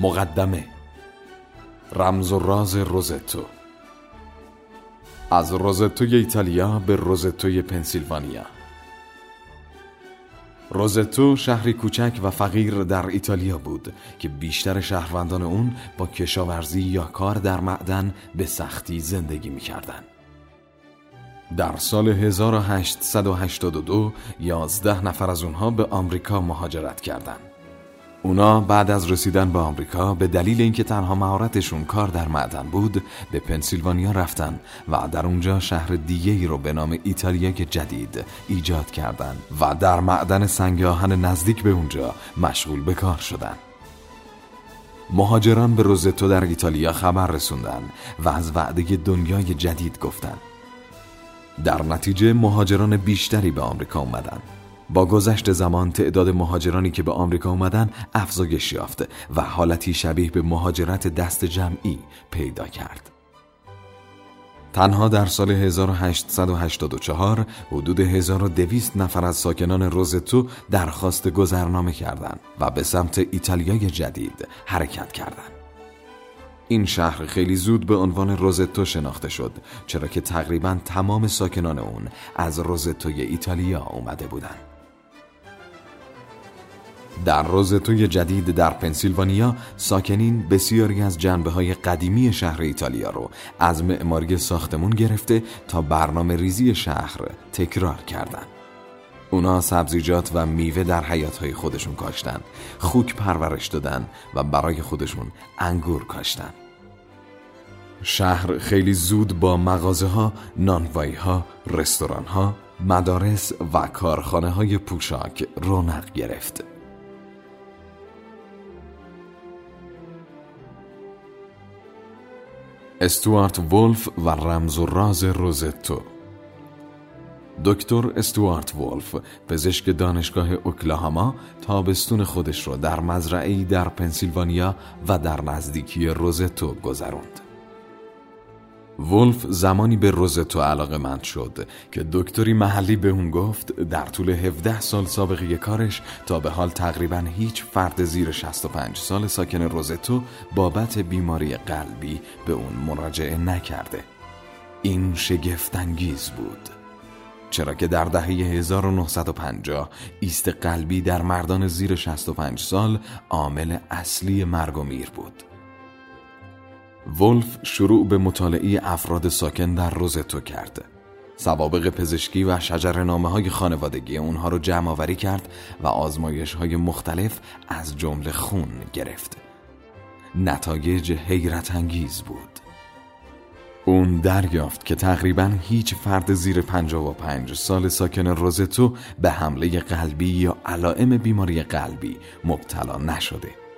مقدمه رمز و راز روزتو از روزتوی ایتالیا به روزتوی پنسیلوانیا روزتو شهری کوچک و فقیر در ایتالیا بود که بیشتر شهروندان اون با کشاورزی یا کار در معدن به سختی زندگی می‌کردند. در سال 1882 یازده نفر از اونها به آمریکا مهاجرت کردند. اونا بعد از رسیدن به آمریکا به دلیل اینکه تنها مهارتشون کار در معدن بود به پنسیلوانیا رفتن و در اونجا شهر دیگه ای رو به نام ایتالیای جدید ایجاد کردند و در معدن سنگ آهن نزدیک به اونجا مشغول به کار شدن. مهاجران به روزتو در ایتالیا خبر رسوندن و از وعده دنیای جدید گفتن. در نتیجه مهاجران بیشتری به آمریکا اومدن. با گذشت زمان تعداد مهاجرانی که به آمریکا اومدن افزایش یافت و حالتی شبیه به مهاجرت دست جمعی پیدا کرد. تنها در سال 1884 حدود 1200 نفر از ساکنان روزتو درخواست گذرنامه کردند و به سمت ایتالیای جدید حرکت کردند. این شهر خیلی زود به عنوان روزتو شناخته شد چرا که تقریبا تمام ساکنان اون از روزتوی ایتالیا اومده بودند. در روزتوی جدید در پنسیلوانیا ساکنین بسیاری از جنبه های قدیمی شهر ایتالیا رو از معماری ساختمون گرفته تا برنامه ریزی شهر تکرار کردند. اونا سبزیجات و میوه در حیاتهای خودشون کاشتن خوک پرورش دادن و برای خودشون انگور کاشتن شهر خیلی زود با مغازه ها، نانوایی ها، رستوران ها، مدارس و کارخانه های پوشاک رونق گرفت استوارت ولف و رمز و راز روزتو دکتر استوارت ولف پزشک دانشگاه اوکلاهاما تابستون خودش را در مزرعه‌ای در پنسیلوانیا و در نزدیکی روزتو گذراند. ولف زمانی به روزتو علاقه مند شد که دکتری محلی به اون گفت در طول 17 سال سابقه کارش تا به حال تقریبا هیچ فرد زیر 65 سال ساکن روزتو بابت بیماری قلبی به اون مراجعه نکرده. این شگفتانگیز بود. چرا که در دهه 1950 ایست قلبی در مردان زیر 65 سال عامل اصلی مرگ و میر بود. ولف شروع به مطالعه افراد ساکن در روزتو کرد سوابق پزشکی و شجر نامه های خانوادگی اونها رو جمع آوری کرد و آزمایش های مختلف از جمله خون گرفت. نتایج حیرت انگیز بود. اون دریافت که تقریبا هیچ فرد زیر 55 سال ساکن روزتو به حمله قلبی یا علائم بیماری قلبی مبتلا نشده.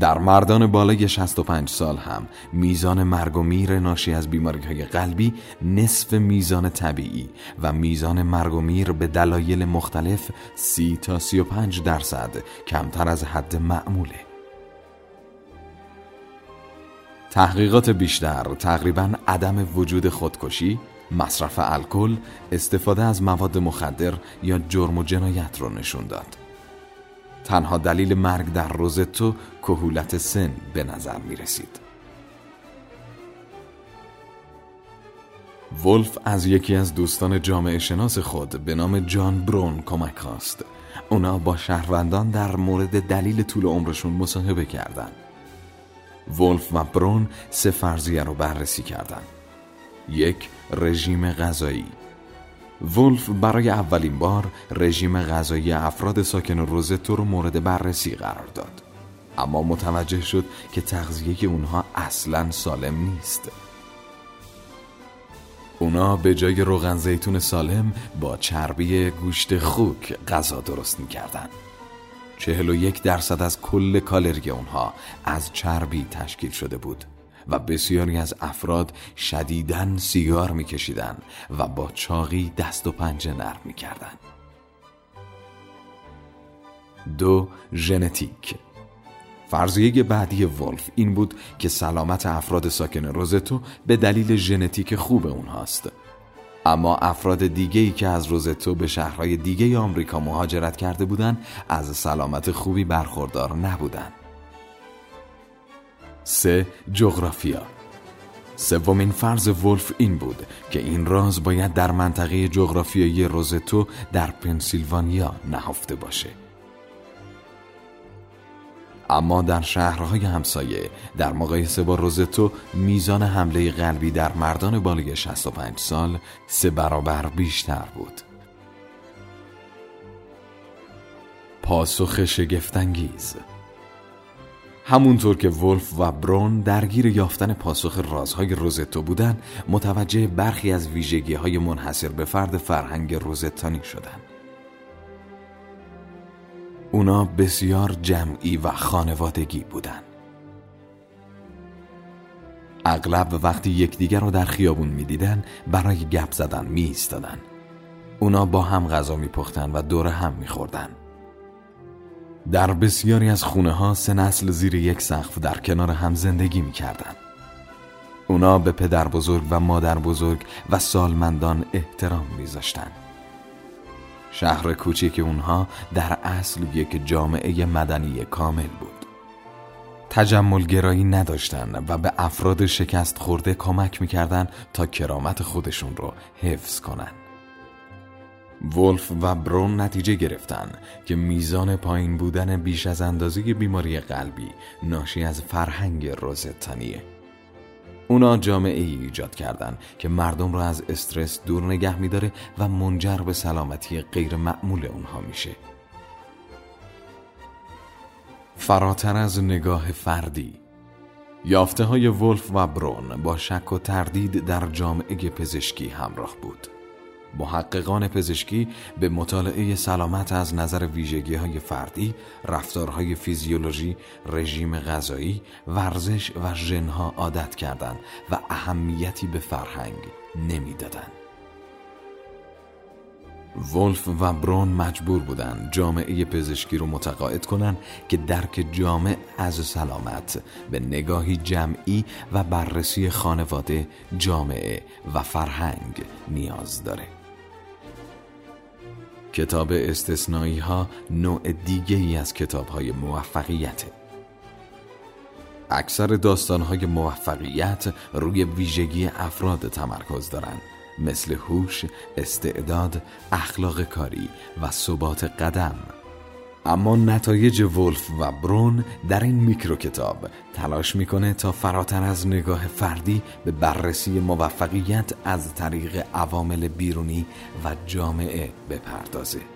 در مردان بالای 65 سال هم میزان مرگ و میر ناشی از بیماری های قلبی نصف میزان طبیعی و میزان مرگ و میر به دلایل مختلف 30 تا 35 درصد کمتر از حد معموله. تحقیقات بیشتر تقریبا عدم وجود خودکشی مصرف الکل استفاده از مواد مخدر یا جرم و جنایت رو نشون داد. تنها دلیل مرگ در روزتو کهولت سن به نظر می رسید. ولف از یکی از دوستان جامعه شناس خود به نام جان برون کمک خواست. اونا با شهروندان در مورد دلیل طول عمرشون مصاحبه کردند. ولف و برون سه فرضیه رو بررسی کردند. یک رژیم غذایی ولف برای اولین بار رژیم غذایی افراد ساکن روزتو رو مورد بررسی قرار داد. اما متوجه شد که تغذیه اونها اصلا سالم نیست. اونا به جای روغن زیتون سالم با چربی گوشت خوک غذا درست می‌کردن. چهل و یک درصد از کل کالری اونها از چربی تشکیل شده بود. و بسیاری از افراد شدیدن سیگار میکشیدند و با چاقی دست و پنجه نرم می‌کردند. دو ژنتیک فرضیه بعدی ولف این بود که سلامت افراد ساکن روزتو به دلیل ژنتیک خوب اونهاست اما افراد دیگه که از روزتو به شهرهای دیگه آمریکا مهاجرت کرده بودند از سلامت خوبی برخوردار نبودند. سه جغرافیا. سومین فرض ولف این بود که این راز باید در منطقه جغرافیایی روزتو در پنسیلوانیا نهفته باشه. اما در شهرهای همسایه در مقایسه با روزتو میزان حمله قلبی در مردان بالای 65 سال سه برابر بیشتر بود. پاسخ شگفتانگیز. همونطور که ولف و برون درگیر یافتن پاسخ رازهای روزتو بودن متوجه برخی از ویژگی های منحصر به فرد فرهنگ روزتانی شدند. اونا بسیار جمعی و خانوادگی بودن اغلب وقتی یکدیگر رو در خیابون می‌دیدن برای گپ زدن می ایستادن. اونا با هم غذا میپختن و دور هم میخوردن در بسیاری از خونه ها سه نسل زیر یک سقف در کنار هم زندگی می‌کردن اونا به پدر بزرگ و مادر بزرگ و سالمندان احترام میذاشتن شهر کوچیک اونها در اصل یک جامعه مدنی کامل بود. تجمل گرایی نداشتن و به افراد شکست خورده کمک می‌کردن تا کرامت خودشون رو حفظ کنن ولف و برون نتیجه گرفتن که میزان پایین بودن بیش از اندازه بیماری قلبی ناشی از فرهنگ روزتانیه اونا جامعه ای ایجاد کردن که مردم را از استرس دور نگه میداره و منجر به سلامتی غیر معمول اونها میشه. فراتر از نگاه فردی یافته های ولف و برون با شک و تردید در جامعه پزشکی همراه بود. محققان پزشکی به مطالعه سلامت از نظر ویژگی های فردی، رفتارهای فیزیولوژی، رژیم غذایی، ورزش و ژنها عادت کردند و اهمیتی به فرهنگ نمی‌دادند. ولف و برون مجبور بودند جامعه پزشکی رو متقاعد کنند که درک جامع از سلامت به نگاهی جمعی و بررسی خانواده، جامعه و فرهنگ نیاز داره. کتاب استثنایی ها نوع دیگه ای از کتاب های موفقیته اکثر داستان های موفقیت روی ویژگی افراد تمرکز دارند مثل هوش، استعداد، اخلاق کاری و ثبات قدم. اما نتایج ولف و برون در این میکرو کتاب تلاش می‌کنه تا فراتر از نگاه فردی به بررسی موفقیت از طریق عوامل بیرونی و جامعه بپردازه.